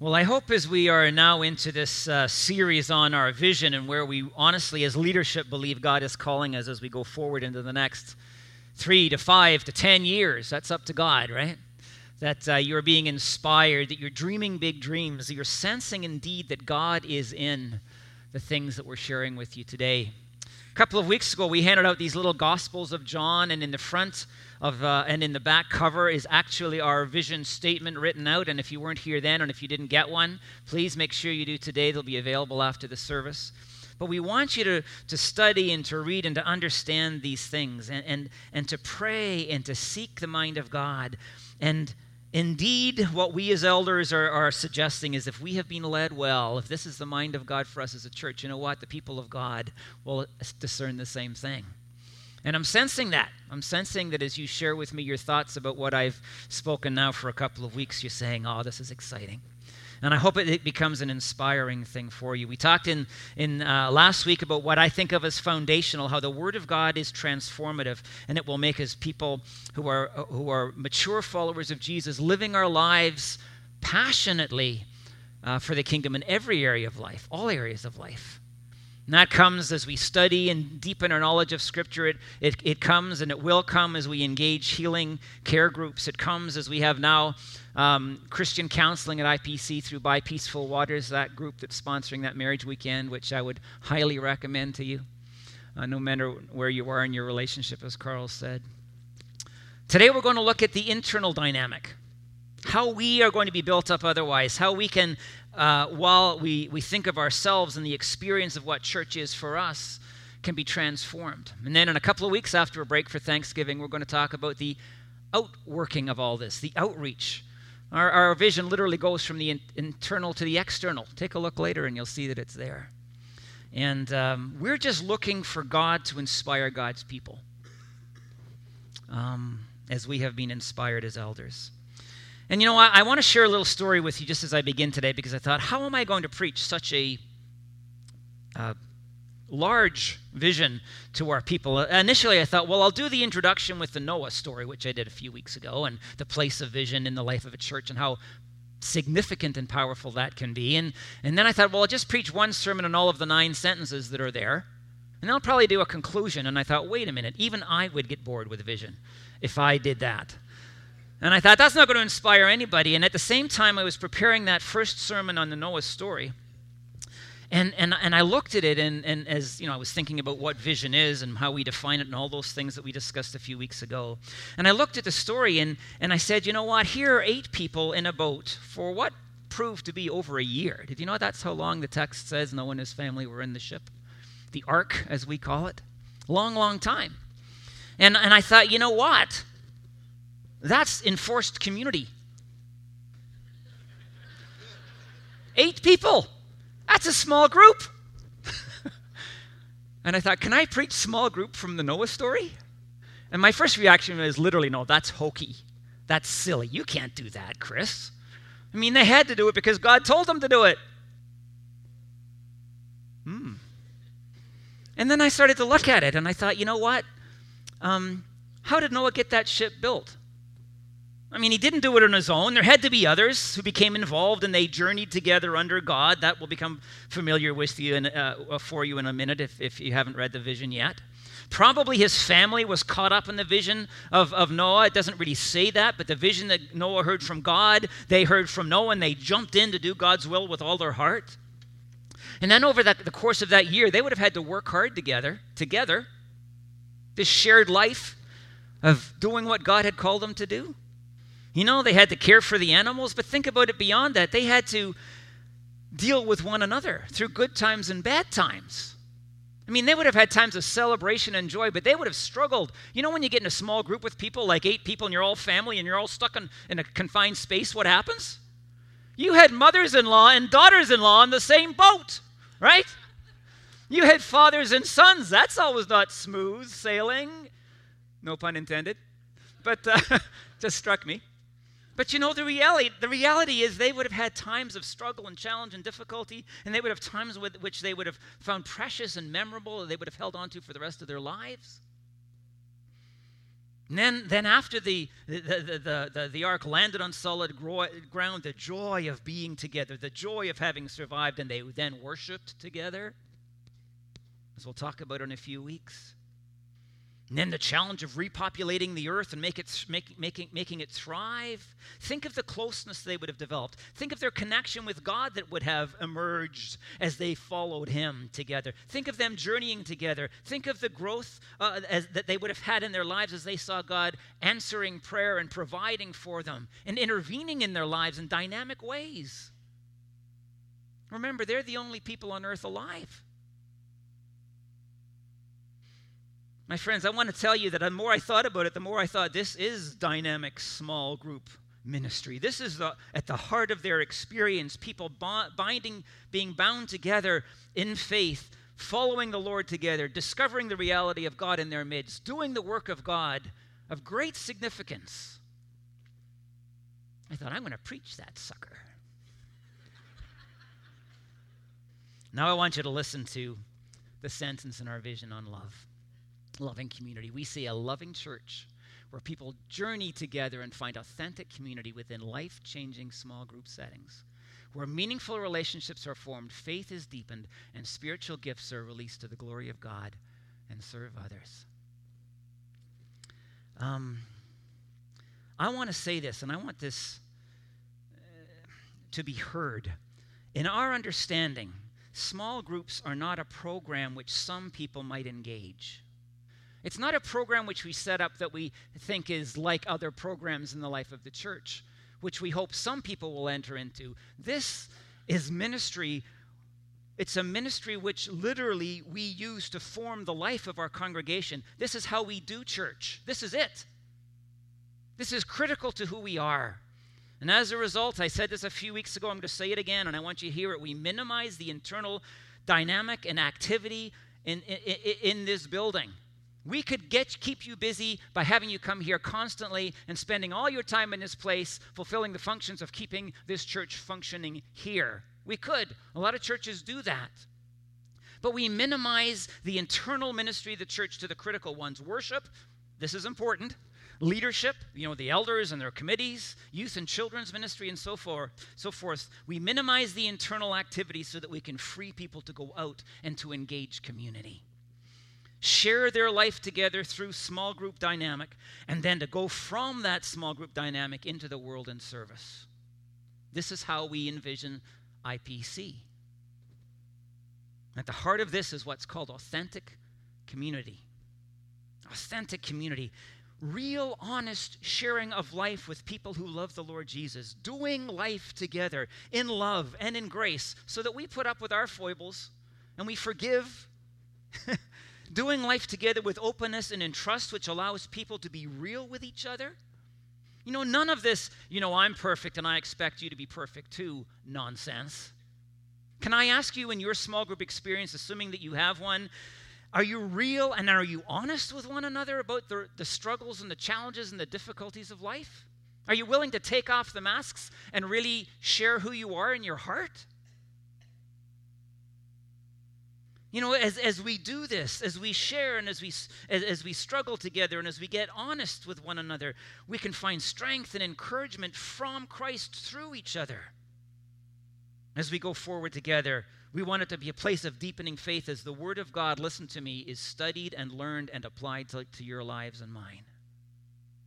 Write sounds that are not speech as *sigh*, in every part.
Well, I hope as we are now into this uh, series on our vision and where we honestly, as leadership, believe God is calling us as we go forward into the next three to five to ten years, that's up to God, right? That uh, you're being inspired, that you're dreaming big dreams, that you're sensing indeed that God is in the things that we're sharing with you today. A couple of weeks ago, we handed out these little Gospels of John, and in the front, of, uh, and in the back cover is actually our vision statement written out. And if you weren't here then, and if you didn't get one, please make sure you do today. They'll be available after the service. But we want you to, to study and to read and to understand these things and, and, and to pray and to seek the mind of God. And indeed, what we as elders are, are suggesting is if we have been led well, if this is the mind of God for us as a church, you know what? The people of God will discern the same thing. And I'm sensing that. I'm sensing that as you share with me your thoughts about what I've spoken now for a couple of weeks, you're saying, oh, this is exciting. And I hope it, becomes an inspiring thing for you. We talked in, in uh, last week about what I think of as foundational, how the Word of God is transformative, and it will make us people who are, who are mature followers of Jesus, living our lives passionately uh, for the kingdom in every area of life, all areas of life. And that comes as we study and deepen our knowledge of Scripture. It, it, it comes and it will come as we engage healing care groups. It comes as we have now um, Christian counseling at IPC through By Peaceful Waters, that group that's sponsoring that marriage weekend, which I would highly recommend to you, uh, no matter where you are in your relationship, as Carl said. Today we're going to look at the internal dynamic how we are going to be built up otherwise, how we can uh, while we, we think of ourselves and the experience of what church is for us, can be transformed. And then in a couple of weeks after a break for Thanksgiving, we're going to talk about the outworking of all this, the outreach. Our, our vision literally goes from the in, internal to the external. Take a look later and you'll see that it's there. And um, we're just looking for God to inspire God's people um, as we have been inspired as elders. And you know what? I want to share a little story with you just as I begin today because I thought, how am I going to preach such a uh, large vision to our people? Uh, initially, I thought, well, I'll do the introduction with the Noah story, which I did a few weeks ago, and the place of vision in the life of a church and how significant and powerful that can be. And, and then I thought, well, I'll just preach one sermon on all of the nine sentences that are there. And then I'll probably do a conclusion. And I thought, wait a minute, even I would get bored with vision if I did that. And I thought, that's not going to inspire anybody. And at the same time, I was preparing that first sermon on the Noah story. And, and, and I looked at it, and, and as you know, I was thinking about what vision is and how we define it and all those things that we discussed a few weeks ago. And I looked at the story, and, and I said, you know what? Here are eight people in a boat for what proved to be over a year. Did you know that's how long the text says Noah and his family were in the ship? The ark, as we call it. Long, long time. And, and I thought, you know what? That's enforced community. Eight people. That's a small group. *laughs* and I thought, can I preach small group from the Noah story? And my first reaction was literally, no, that's hokey. That's silly. You can't do that, Chris. I mean, they had to do it because God told them to do it. Hmm. And then I started to look at it and I thought, you know what? Um, how did Noah get that ship built? I mean, he didn't do it on his own. There had to be others who became involved and they journeyed together under God. That will become familiar with you in, uh, for you in a minute if, if you haven't read the vision yet. Probably his family was caught up in the vision of, of Noah. It doesn't really say that, but the vision that Noah heard from God, they heard from Noah and they jumped in to do God's will with all their heart. And then over that, the course of that year, they would have had to work hard together, together, this shared life of doing what God had called them to do. You know, they had to care for the animals, but think about it beyond that. They had to deal with one another through good times and bad times. I mean, they would have had times of celebration and joy, but they would have struggled. You know, when you get in a small group with people, like eight people, and you're all family and you're all stuck in, in a confined space, what happens? You had mothers in law and daughters in law in the same boat, right? You had fathers and sons. That's always not smooth sailing. No pun intended. But uh, *laughs* just struck me. But you know, the reality, the reality is they would have had times of struggle and challenge and difficulty, and they would have times with which they would have found precious and memorable, they would have held on to for the rest of their lives. And then, then after the, the, the, the, the ark landed on solid ground, the joy of being together, the joy of having survived, and they then worshiped together, as we'll talk about in a few weeks. And then the challenge of repopulating the earth and make it, make, making, making it thrive. Think of the closeness they would have developed. Think of their connection with God that would have emerged as they followed Him together. Think of them journeying together. Think of the growth uh, as, that they would have had in their lives as they saw God answering prayer and providing for them and intervening in their lives in dynamic ways. Remember, they're the only people on earth alive. My friends, I want to tell you that the more I thought about it, the more I thought this is dynamic small group ministry. This is the, at the heart of their experience, people binding, being bound together in faith, following the Lord together, discovering the reality of God in their midst, doing the work of God of great significance. I thought, I'm going to preach that sucker. now I want you to listen to the sentence in our vision on love loving community. We see a loving church where people journey together and find authentic community within life changing small group settings, where meaningful relationships are formed, faith is deepened, and spiritual gifts are released to the glory of God and serve others. Um, I want to say this, and I want this uh, to be heard. In our understanding, small groups are not a program which some people might engage. It's not a program which we set up that we think is like other programs in the life of the church, which we hope some people will enter into. This is ministry. It's a ministry which literally we use to form the life of our congregation. This is how we do church. This is it. This is critical to who we are. And as a result, I said this a few weeks ago, I'm going to say it again, and I want you to hear it. We minimize the internal dynamic and activity in, in, in this building. We could get, keep you busy by having you come here constantly and spending all your time in this place fulfilling the functions of keeping this church functioning here. We could. A lot of churches do that. But we minimize the internal ministry of the church to the critical ones. Worship, this is important. Leadership, you know, the elders and their committees, youth and children's ministry, and so forth, so forth. We minimize the internal activity so that we can free people to go out and to engage community share their life together through small group dynamic, and then to go from that small group dynamic into the world in service. This is how we envision IPC. At the heart of this is what's called authentic community. Authentic community. Real, honest sharing of life with people who love the Lord Jesus. Doing life together in love and in grace so that we put up with our foibles and we forgive *laughs* doing life together with openness and in trust, which allows people to be real with each other. You know, none of this, you know, I'm perfect and I expect you to be perfect too, nonsense. Can I ask you in your small group experience, assuming that you have one, are you real and are you honest with one another about the, the struggles and the challenges and the difficulties of life? Are you willing to take off the masks and really share who you are in your heart? You know, as, as we do this, as we share and as we, as, as we struggle together and as we get honest with one another, we can find strength and encouragement from Christ through each other. As we go forward together, we want it to be a place of deepening faith as the Word of God, listen to me, is studied and learned and applied to, to your lives and mine.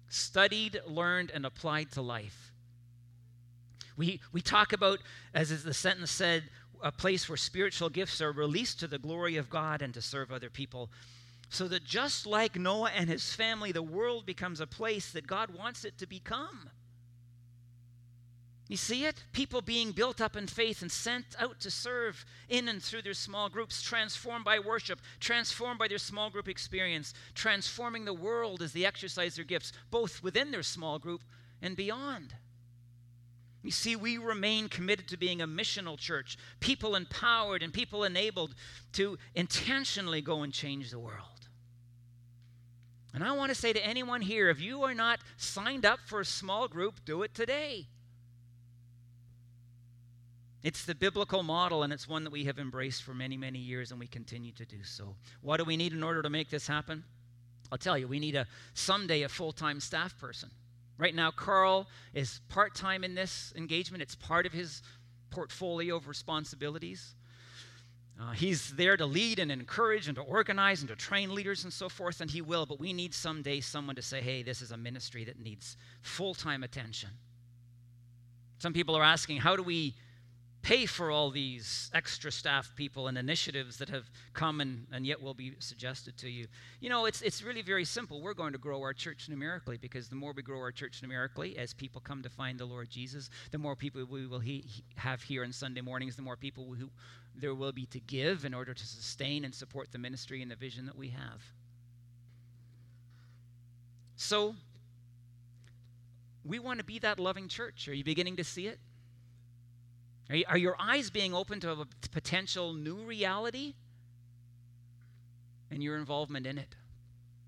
Studied, learned, and applied to life. We, we talk about, as the sentence said, a place where spiritual gifts are released to the glory of God and to serve other people. So that just like Noah and his family, the world becomes a place that God wants it to become. You see it? People being built up in faith and sent out to serve in and through their small groups, transformed by worship, transformed by their small group experience, transforming the world as they exercise their gifts, both within their small group and beyond. You see, we remain committed to being a missional church, people empowered and people enabled to intentionally go and change the world. And I want to say to anyone here if you are not signed up for a small group, do it today. It's the biblical model, and it's one that we have embraced for many, many years, and we continue to do so. What do we need in order to make this happen? I'll tell you, we need a someday a full-time staff person. Right now, Carl is part-time in this engagement. It's part of his portfolio of responsibilities. Uh, he's there to lead and encourage and to organize and to train leaders and so forth, and he will. But we need someday someone to say, hey, this is a ministry that needs full time attention. Some people are asking, how do we pay for all these extra staff people and initiatives that have come and, and yet will be suggested to you. You know, it's, it's really very simple. We're going to grow our church numerically because the more we grow our church numerically, as people come to find the Lord Jesus, the more people we will he, he have here on Sunday mornings, the more people who there will be to give in order to sustain and support the ministry and the vision that we have. So, we want to be that loving church. Are you beginning to see it? Are, you, are your eyes being open to a potential new reality and your involvement in it?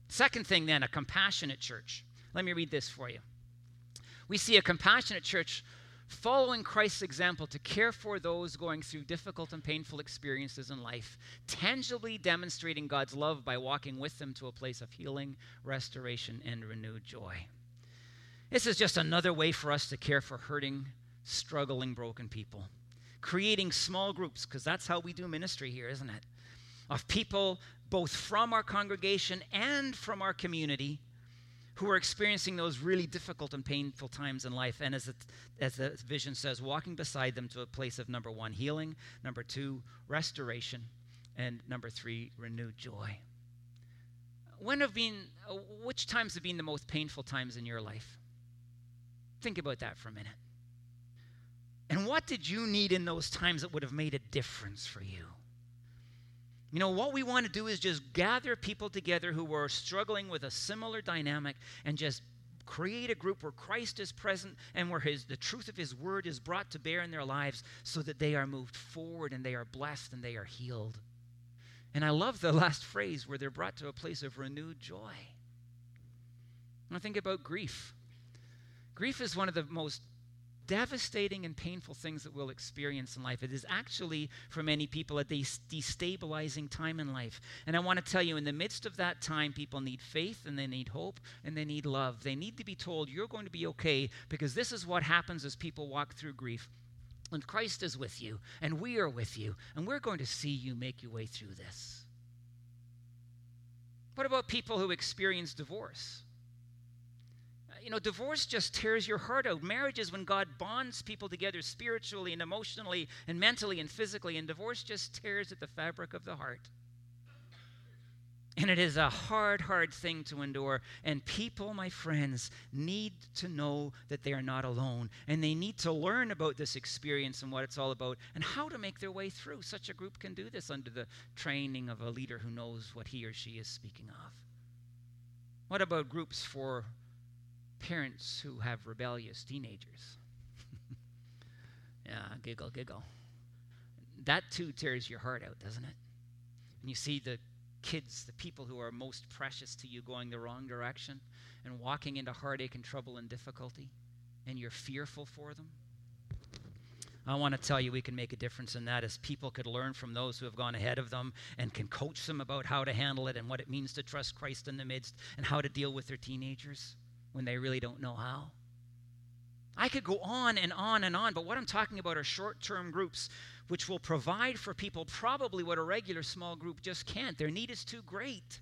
Second thing, then, a compassionate church. Let me read this for you. We see a compassionate church following Christ's example to care for those going through difficult and painful experiences in life, tangibly demonstrating God's love by walking with them to a place of healing, restoration, and renewed joy. This is just another way for us to care for hurting, struggling, broken people. Creating small groups, because that's how we do ministry here, isn't it? Of people both from our congregation and from our community who are experiencing those really difficult and painful times in life. And as, it, as the vision says, walking beside them to a place of number one, healing, number two, restoration, and number three, renewed joy. When have been, uh, which times have been the most painful times in your life? Think about that for a minute. And what did you need in those times that would have made a difference for you? You know, what we want to do is just gather people together who are struggling with a similar dynamic and just create a group where Christ is present and where his, the truth of his word is brought to bear in their lives so that they are moved forward and they are blessed and they are healed. And I love the *laughs* last phrase where they're brought to a place of renewed joy. I think about grief. Grief is one of the most devastating and painful things that we'll experience in life. It is actually, for many people, a destabilizing time in life. And I want to tell you, in the midst of that time, people need faith and they need hope and they need love. They need to be told, you're going to be okay because this is what happens as people walk through grief. And Christ is with you, and we are with you, and we're going to see you make your way through this. What about people who experience divorce? You know, divorce just tears your heart out. Marriage is when God bonds people together spiritually and emotionally and mentally and physically, and divorce just tears at the fabric of the heart. And it is a hard, hard thing to endure. And people, my friends, need to know that they are not alone. And they need to learn about this experience and what it's all about and how to make their way through. Such a group can do this under the training of a leader who knows what he or she is speaking of. What about groups for parents who have rebellious teenagers. *laughs* yeah, giggle, giggle. That too tears your heart out, doesn't it? And you see the kids, the people who are most precious to you, going the wrong direction and walking into heartache and trouble and difficulty, and you're fearful for them. I want to tell you we can make a difference in that as people could learn from those who have gone ahead of them and can coach them about how to handle it and what it means to trust Christ in the midst and how to deal with their teenagers when they really don't know how. I could go on and on and on, but what I'm talking about are short term groups which will provide for people probably what a regular small group just can't. Their need is too great.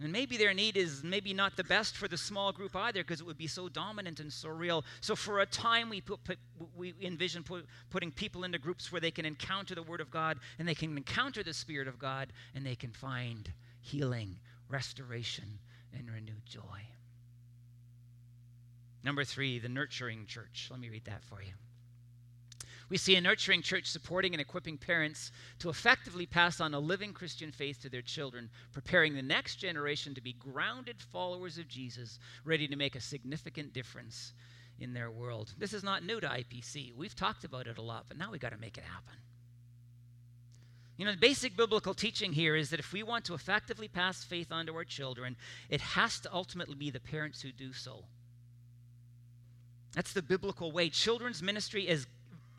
And maybe their need is maybe not the best for the small group either because it would be so dominant and so real. So, for a time, we, put, put, we envision put, putting people into groups where they can encounter the Word of God and they can encounter the Spirit of God and they can find healing, restoration, and renewed joy. Number three, the nurturing church. Let me read that for you. We see a nurturing church supporting and equipping parents to effectively pass on a living Christian faith to their children, preparing the next generation to be grounded followers of Jesus, ready to make a significant difference in their world. This is not new to IPC. We've talked about it a lot, but now we got to make it happen. You know, the basic biblical teaching here is that if we want to effectively pass faith on to our children, it has to ultimately be the parents who do so. That's the biblical way. Children's ministry is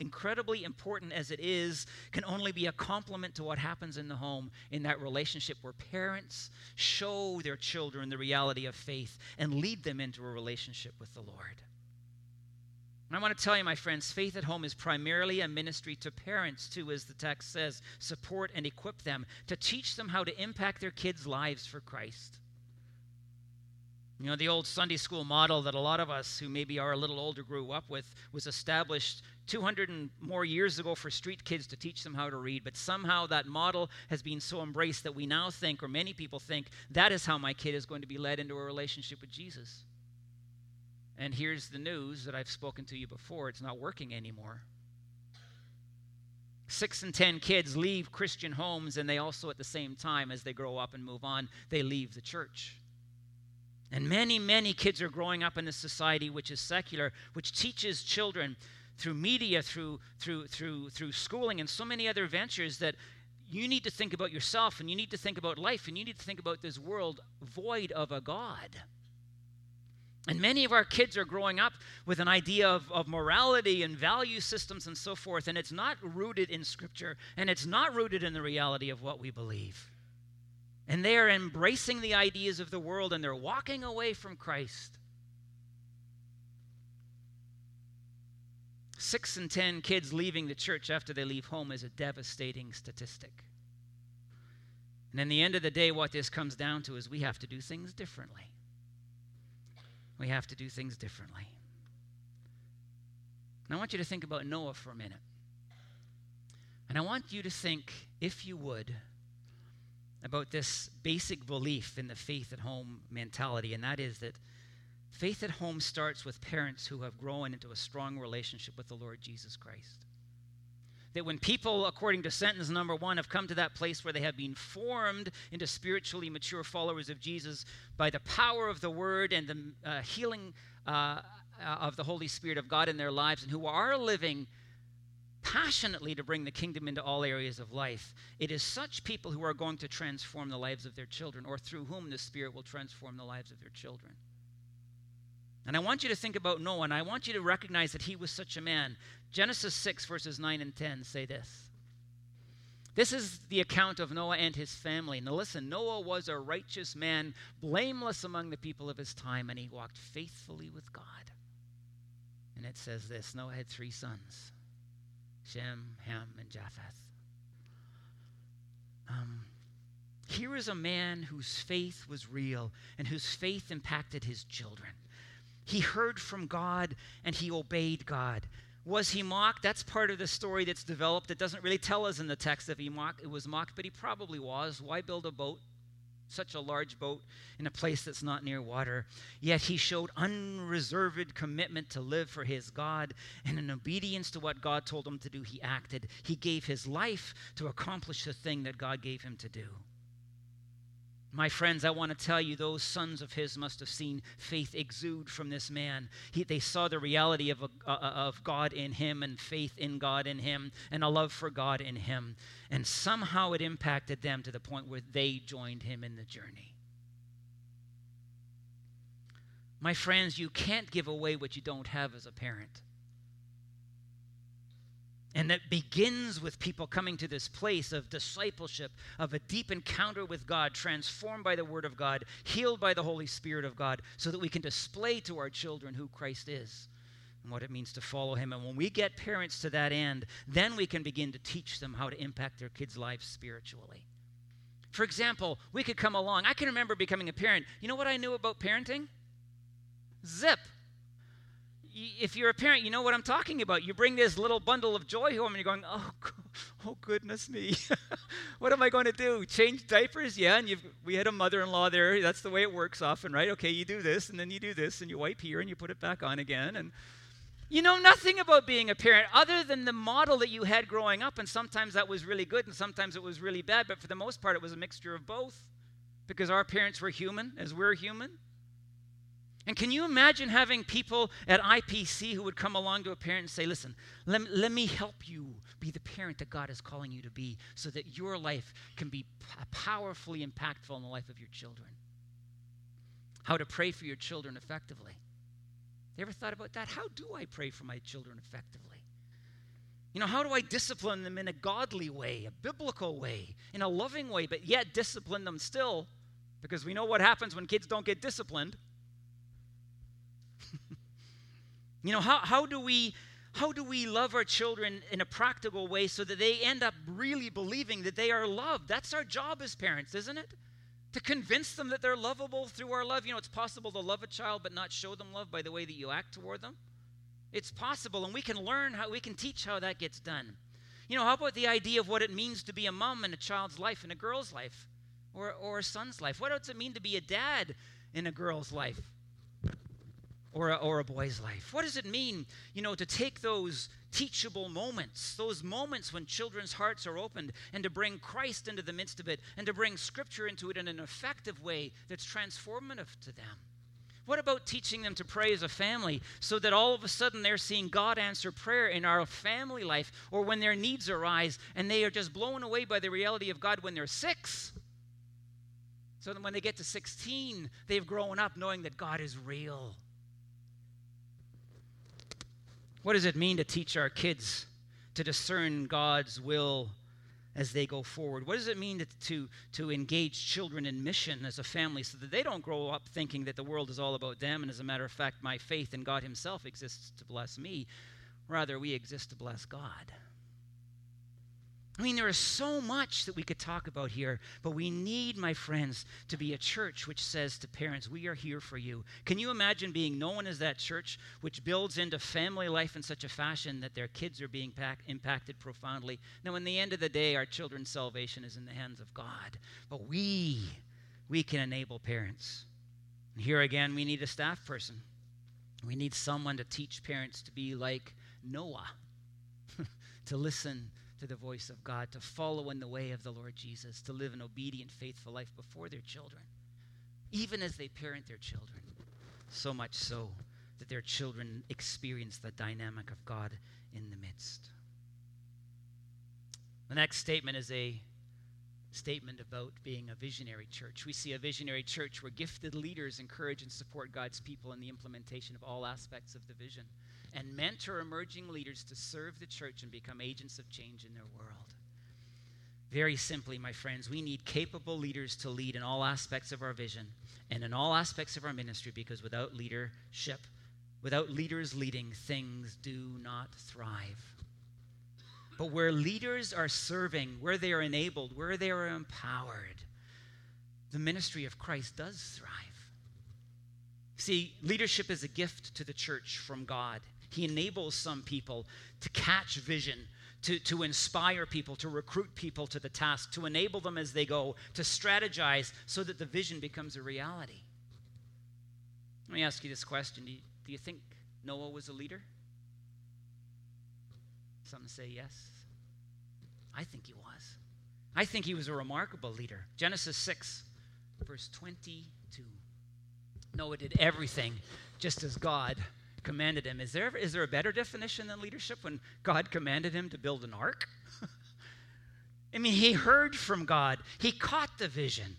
incredibly important as it is, can only be a complement to what happens in the home in that relationship where parents show their children the reality of faith and lead them into a relationship with the Lord. And I want to tell you, my friends, faith at home is primarily a ministry to parents, too, as the text says support and equip them to teach them how to impact their kids' lives for Christ. You know, the old Sunday school model that a lot of us who maybe are a little older grew up with was established 200 and more years ago for street kids to teach them how to read. But somehow that model has been so embraced that we now think, or many people think, that is how my kid is going to be led into a relationship with Jesus. And here's the news that I've spoken to you before it's not working anymore. Six in ten kids leave Christian homes, and they also, at the same time, as they grow up and move on, they leave the church. And many, many kids are growing up in a society which is secular, which teaches children through media, through, through, through, through schooling, and so many other ventures that you need to think about yourself and you need to think about life and you need to think about this world void of a God. And many of our kids are growing up with an idea of, of morality and value systems and so forth, and it's not rooted in Scripture, and it's not rooted in the reality of what we believe. And they are embracing the ideas of the world, and they're walking away from Christ. Six in ten kids leaving the church after they leave home is a devastating statistic. And in the end of the day, what this comes down to is we have to do things differently we have to do things differently. And I want you to think about Noah for a minute. And I want you to think, if you would, about this basic belief in the faith at home mentality, and that is that faith at home starts with parents who have grown into a strong relationship with the Lord Jesus Christ. That when people, according to sentence number one, have come to that place where they have been formed into spiritually mature followers of Jesus by the power of the Word and the uh, healing uh, of the Holy Spirit of God in their lives, and who are living passionately to bring the kingdom into all areas of life, it is such people who are going to transform the lives of their children, or through whom the Spirit will transform the lives of their children. And I want you to think about Noah, and I want you to recognize that he was such a man. Genesis 6, verses 9 and 10 say this. This is the account of Noah and his family. Now, listen Noah was a righteous man, blameless among the people of his time, and he walked faithfully with God. And it says this Noah had three sons Shem, Ham, and Japheth. Um, here is a man whose faith was real and whose faith impacted his children. He heard from God and he obeyed God. Was he mocked? That's part of the story that's developed. It doesn't really tell us in the text if he mocked, it was mocked, but he probably was. Why build a boat, such a large boat, in a place that's not near water? Yet he showed unreserved commitment to live for his God, and in obedience to what God told him to do, he acted. He gave his life to accomplish the thing that God gave him to do. My friends, I want to tell you, those sons of his must have seen faith exude from this man. He, they saw the reality of, a, uh, of God in him and faith in God in him and a love for God in him. And somehow it impacted them to the point where they joined him in the journey. My friends, you can't give away what you don't have as a parent. And that begins with people coming to this place of discipleship, of a deep encounter with God, transformed by the Word of God, healed by the Holy Spirit of God, so that we can display to our children who Christ is and what it means to follow Him. And when we get parents to that end, then we can begin to teach them how to impact their kids' lives spiritually. For example, we could come along. I can remember becoming a parent. You know what I knew about parenting? Zip if you're a parent, you know what I'm talking about. You bring this little bundle of joy home and you're going, oh, oh goodness me. *laughs* what am I going to do? Change diapers? Yeah, and we had a mother in law there. That's the way it works often, right? Okay, you do this, and then you do this, and you wipe here, and you put it back on again. And you know nothing about being a parent other than the model that you had growing up. And sometimes that was really good, and sometimes it was really bad. But for the most part, it was a mixture of both because our parents were human as we're human. And can you imagine having people at IPC who would come along to a parent and say, Listen, let, let me help you be the parent that God is calling you to be so that your life can be powerfully impactful in the life of your children? How to pray for your children effectively. You ever thought about that? How do I pray for my children effectively? You know, how do I discipline them in a godly way, a biblical way, in a loving way, but yet discipline them still? Because we know what happens when kids don't get disciplined. You know, how, how do we how do we love our children in a practical way so that they end up really believing that they are loved? That's our job as parents, isn't it? To convince them that they're lovable through our love. You know, it's possible to love a child but not show them love by the way that you act toward them. It's possible, and we can learn how, we can teach how that gets done. You know, how about the idea of what it means to be a mom in a child's life, in a girl's life, or, or a son's life? What does it mean to be a dad in a girl's life? Or a, or a boy's life? What does it mean, you know, to take those teachable moments, those moments when children's hearts are opened, and to bring Christ into the midst of it, and to bring Scripture into it in an effective way that's transformative to them? What about teaching them to pray as a family so that all of a sudden they're seeing God answer prayer in our family life or when their needs arise and they are just blown away by the reality of God when they're six? So that when they get to 16, they've grown up knowing that God is real what does it mean to teach our kids to discern God's will as they go forward? What does it mean to, to, to, engage children in mission as a family so that they don't grow up thinking that the world is all about them? And as a matter of fact, my faith in God Himself exists to bless me. Rather, we exist to bless God. I mean, there is so much that we could talk about here, but we need, my friends, to be a church which says to parents, We are here for you. Can you imagine being known as that church which builds into family life in such a fashion that their kids are being pack, impacted profoundly? Now, in the end of the day, our children's salvation is in the hands of God, but we, we can enable parents. And here again, we need a staff person. We need someone to teach parents to be like Noah, *laughs* to listen to the voice of God, to follow in the way of the Lord Jesus, to live an obedient, faithful life before their children, even as they parent their children. So much so that their children experience the dynamic of God in the midst. The next statement is a statement about being a visionary church. We see a visionary church where gifted leaders encourage and support God's people in the implementation of all aspects of the vision and mentor emerging leaders to serve the church and become agents of change in their world. Very simply, my friends, we need capable leaders to lead in all aspects of our vision and in all aspects of our ministry because without leadership, without leaders leading, things do not thrive. But where leaders are serving, where they are enabled, where they are empowered, the ministry of Christ does thrive. See, leadership is a gift to the church from God. He enables some people to catch vision, to, to inspire people, to recruit people to the task, to enable them as they go, to strategize so that the vision becomes a reality. Let me ask you this question Do you, do you think Noah was a leader? Some say yes. I think he was. I think he was a remarkable leader. Genesis 6, verse 22. Noah did everything just as God commanded him. Is there, is there a better definition than leadership when God commanded him to build an ark? *laughs* I mean, he heard from God, he caught the vision.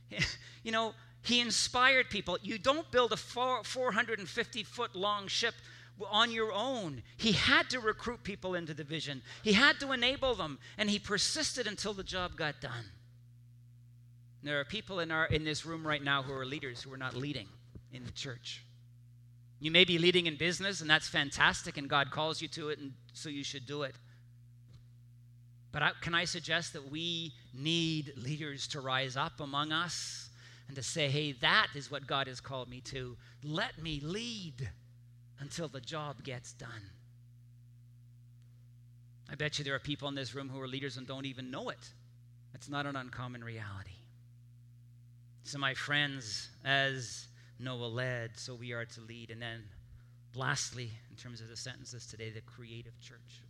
*laughs* you know, he inspired people. You don't build a 450 foot long ship on your own. He had to recruit people into the vision, he had to enable them, and he persisted until the job got done. There are people in, our, in this room right now who are leaders who are not leading in the church. You may be leading in business, and that's fantastic, and God calls you to it, and so you should do it. But I, can I suggest that we need leaders to rise up among us and to say, hey, that is what God has called me to. Let me lead until the job gets done. I bet you there are people in this room who are leaders and don't even know it. It's not an uncommon reality. So, my friends, as Noah led, so we are to lead. And then, lastly, in terms of the sentences today, the creative church.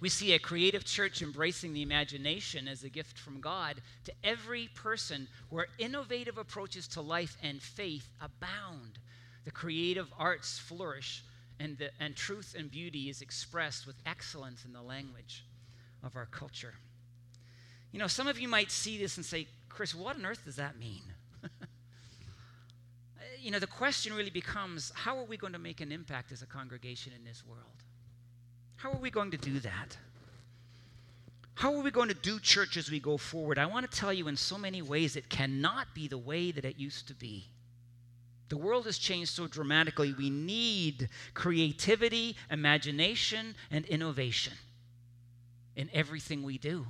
We see a creative church embracing the imagination as a gift from God to every person where innovative approaches to life and faith abound. The creative arts flourish, and, the, and truth and beauty is expressed with excellence in the language of our culture. You know, some of you might see this and say, Chris, what on earth does that mean? You know, the question really becomes how are we going to make an impact as a congregation in this world? How are we going to do that? How are we going to do church as we go forward? I want to tell you in so many ways it cannot be the way that it used to be. The world has changed so dramatically. We need creativity, imagination, and innovation in everything we do.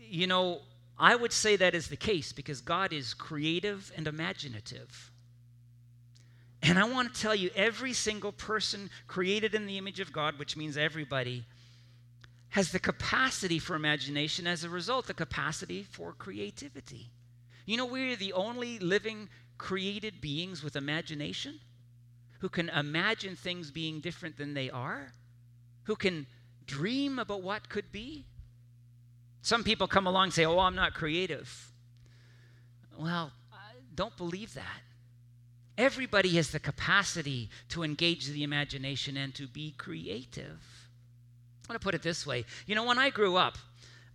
You know, I would say that is the case because God is creative and imaginative. And I want to tell you, every single person created in the image of God, which means everybody, has the capacity for imagination, as a result, the capacity for creativity. You know, we're the only living created beings with imagination who can imagine things being different than they are, who can dream about what could be. Some people come along and say, Oh, I'm not creative. Well, don't believe that. Everybody has the capacity to engage the imagination and to be creative. I want to put it this way. You know, when I grew up,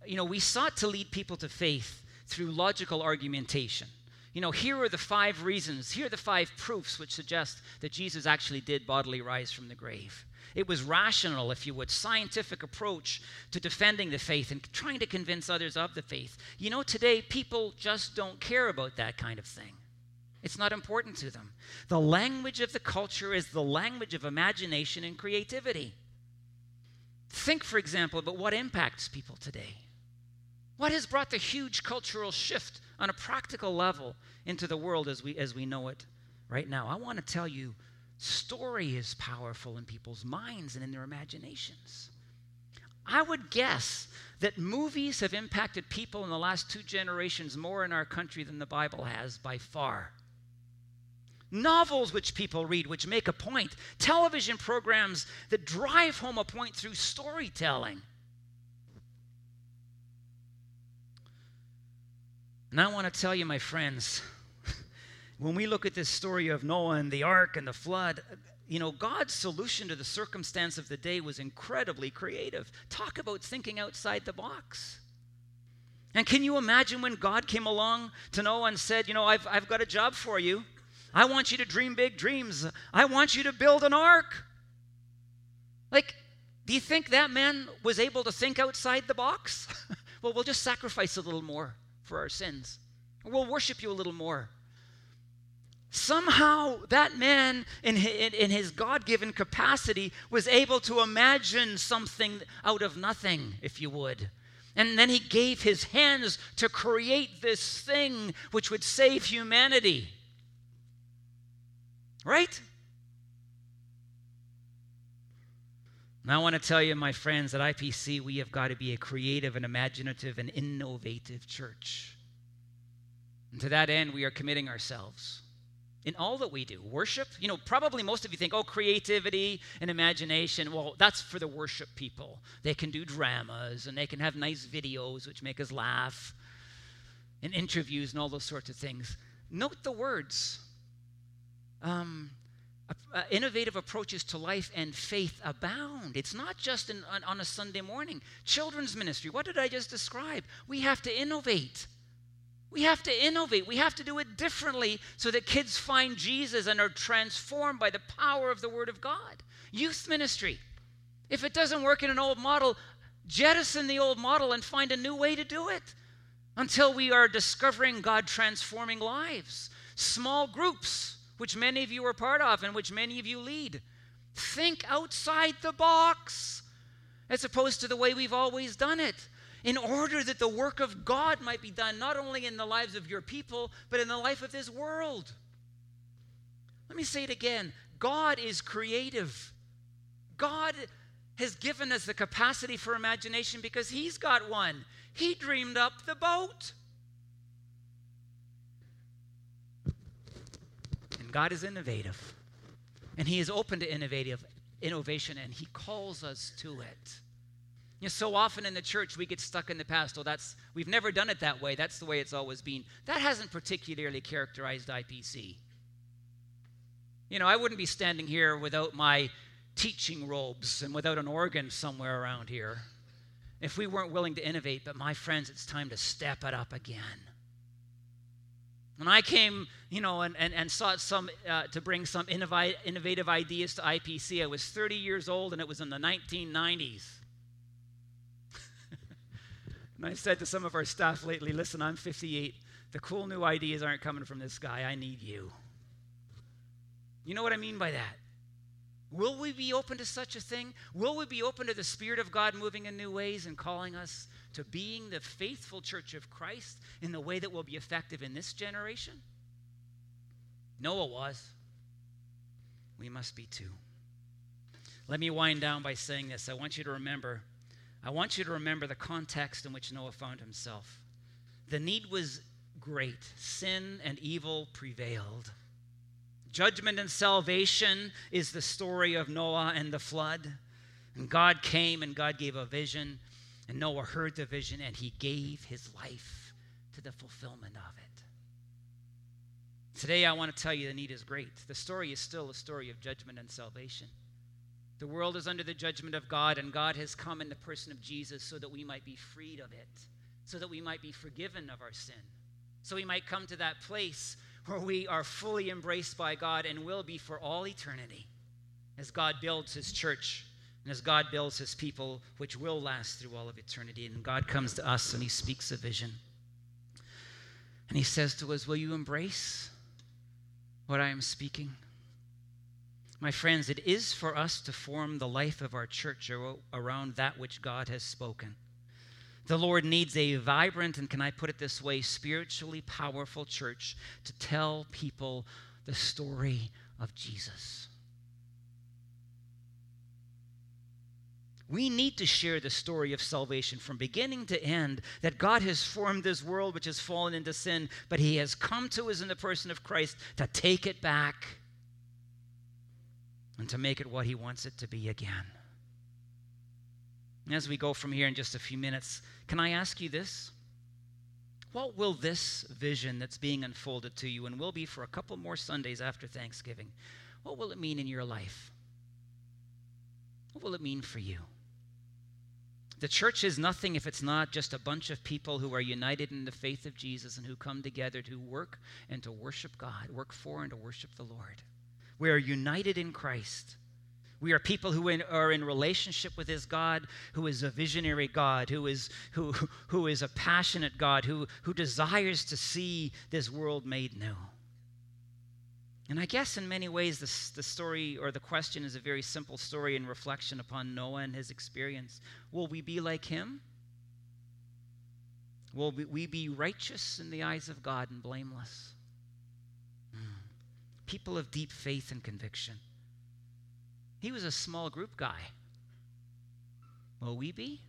you know, we sought to lead people to faith through logical argumentation. You know, here are the five reasons, here are the five proofs which suggest that Jesus actually did bodily rise from the grave. It was rational, if you would, scientific approach to defending the faith and trying to convince others of the faith. You know, today people just don't care about that kind of thing. It's not important to them. The language of the culture is the language of imagination and creativity. Think, for example, about what impacts people today. What has brought the huge cultural shift on a practical level into the world as we, as we know it right now? I want to tell you story is powerful in people's minds and in their imaginations. I would guess that movies have impacted people in the last two generations more in our country than the Bible has by far novels which people read, which make a point, television programs that drive home a point through storytelling. And I want to tell you, my friends, when we look at this story of Noah and the ark and the flood, you know, God's solution to the circumstance of the day was incredibly creative. Talk about thinking outside the box. And can you imagine when God came along to Noah and said, You know, I've, I've got a job for you. I want you to dream big dreams. I want you to build an ark. Like, do you think that man was able to think outside the box? *laughs* well, we'll just sacrifice a little more for our sins. We'll worship you a little more. Somehow, that man, in his God given capacity, was able to imagine something out of nothing, if you would. And then he gave his hands to create this thing which would save humanity. Right? Now, I want to tell you, my friends, at IPC, we have got to be a creative and imaginative and innovative church. And to that end, we are committing ourselves in all that we do. Worship, you know, probably most of you think, oh, creativity and imagination, well, that's for the worship people. They can do dramas and they can have nice videos which make us laugh and interviews and all those sorts of things. Note the words um, uh, innovative approaches to life and faith abound. It's not just in, on, on a Sunday morning. Children's ministry, what did I just describe? We have to innovate. We have to innovate. We have to do it differently so that kids find Jesus and are transformed by the power of the Word of God. Youth ministry. If it doesn't work in an old model, jettison the old model and find a new way to do it until we are discovering God transforming lives. Small groups which many of you are part of and which many of you lead. Think outside the box as opposed to the way we've always done it, in order that the work of God might be done not only in the lives of your people, but in the life of this world. Let me say it again God is creative. God has given us the capacity for imagination because He's got one. He dreamed up the boat. And God is innovative. And He is open to innovative innovation, and He calls us to it. You know, so often in the church we get stuck in the past. Oh, that's we've never done it that way. That's the way it's always been. That hasn't particularly characterized IPC. You know, I wouldn't be standing here without my teaching robes and without an organ somewhere around here if we weren't willing to innovate. But my friends, it's time to step it up again. When I came you know, and, and, and sought some, uh, to bring some innovative ideas to IPC. I was 30 years old and it was in the 1990s. And I said to some of our staff lately, listen, I'm 58. The cool new ideas aren't coming from this guy. I need you. You know what I mean by that? Will we be open to such a thing? Will we be open to the Spirit of God moving in new ways and calling us to being the faithful church of Christ in the way that will be effective in this generation? Noah was. We must be too. Let me wind down by saying this. I want you to remember, I want you to remember the context in which Noah found himself. The need was great, sin and evil prevailed. Judgment and salvation is the story of Noah and the flood. And God came and God gave a vision, and Noah heard the vision and he gave his life to the fulfillment of it. Today, I want to tell you the need is great. The story is still a story of judgment and salvation. The world is under the judgment of God, and God has come in the person of Jesus so that we might be freed of it, so that we might be forgiven of our sin, so we might come to that place where we are fully embraced by God and will be for all eternity as God builds his church and as God builds his people, which will last through all of eternity. And God comes to us and he speaks a vision. And he says to us, Will you embrace what I am speaking? My friends, it is for us to form the life of our church around that which God has spoken. The Lord needs a vibrant, and can I put it this way, spiritually powerful church to tell people the story of Jesus. We need to share the story of salvation from beginning to end that God has formed this world which has fallen into sin, but He has come to us in the person of Christ to take it back and to make it what He wants it to be again. As we go from here in just a few minutes, can I ask you this? What will this vision that's being unfolded to you and will be for a couple more Sundays after Thanksgiving, what will it mean in your life? What will it mean for you? The church is nothing if it's not just a bunch of people who are united in the faith of Jesus and who come together to work and to worship God, work for and to worship the Lord. We are united in Christ. We are people who in, are in relationship with His God who is a visionary God, who is, who, who is a passionate God, who, who desires to see this world made new. And I guess in many ways, this, the story or the question is a very simple story in reflection upon Noah and his experience. Will we be like him? Will we be righteous in the eyes of God and blameless? People of deep faith and conviction. He was a small group guy. Will we be?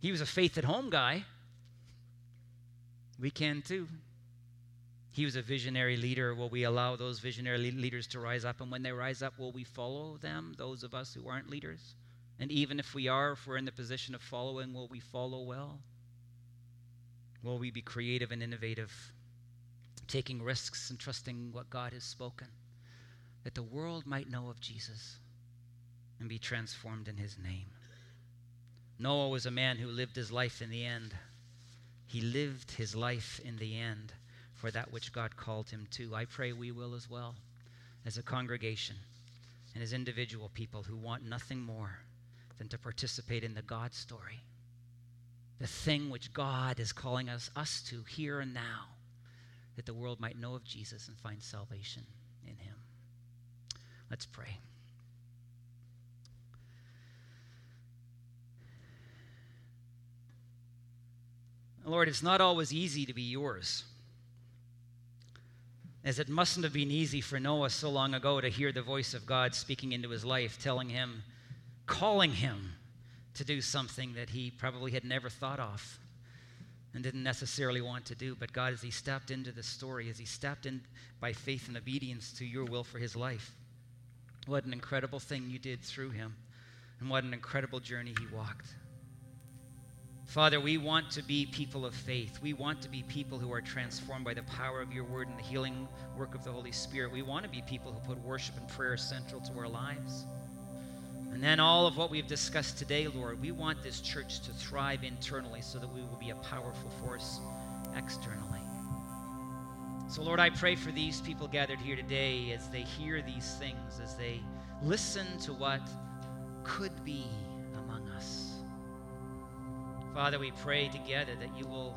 He was a faith at home guy. We can too. He was a visionary leader. Will we allow those visionary leaders to rise up? And when they rise up, will we follow them, those of us who aren't leaders? And even if we are, if we're in the position of following, will we follow well? Will we be creative and innovative, taking risks and trusting what God has spoken? that the world might know of Jesus and be transformed in his name. Noah was a man who lived his life in the end. He lived his life in the end for that which God called him to. I pray we will as well, as a congregation and as individual people who want nothing more than to participate in the God story, the thing which God is calling us, us to here and now, that the world might know of Jesus and find salvation in him. Let's pray. Lord, it's not always easy to be yours. As it mustn't have been easy for Noah so long ago to hear the voice of God speaking into his life, telling him, calling him to do something that he probably had never thought of and didn't necessarily want to do. But God, as he stepped into the story, as he stepped in by faith and obedience to your will for his life, what an incredible thing you did through him, and what an incredible journey he walked. Father, we want to be people of faith. We want to be people who are transformed by the power of your word and the healing work of the Holy Spirit. We want to be people who put worship and prayer central to our lives. And then all of what we've discussed today, Lord, we want this church to thrive internally so that we will be a powerful force externally. So, Lord, I pray for these people gathered here today as they hear these things, as they listen to what could be among us. Father, we pray together that you will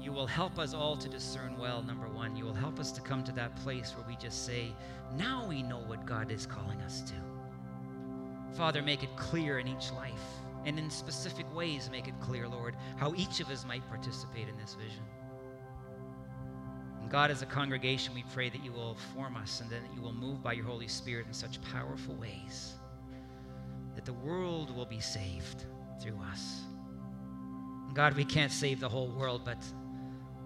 you will help us all to discern well number 1 you will help us to come to that place where we just say now we know what God is calling us to Father make it clear in each life and in specific ways make it clear Lord how each of us might participate in this vision and God as a congregation we pray that you will form us and that you will move by your Holy Spirit in such powerful ways that the world will be saved through us God, we can't save the whole world, but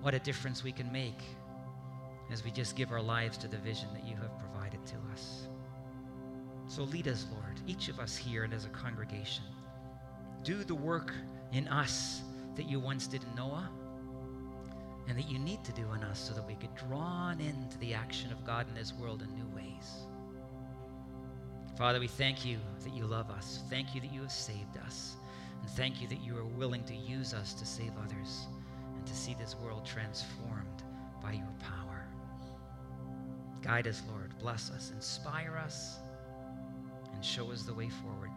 what a difference we can make as we just give our lives to the vision that you have. So lead us, Lord, each of us here and as a congregation. Do the work in us that you once did in Noah and that you need to do in us so that we get drawn into the action of God in this world in new ways. Father, we thank you that you love us. Thank you that you have saved us. And thank you that you are willing to use us to save others and to see this world transformed by your power. Guide us, Lord. Bless us. Inspire us. And show us the way forward.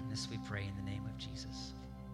And this we pray in the name of Jesus.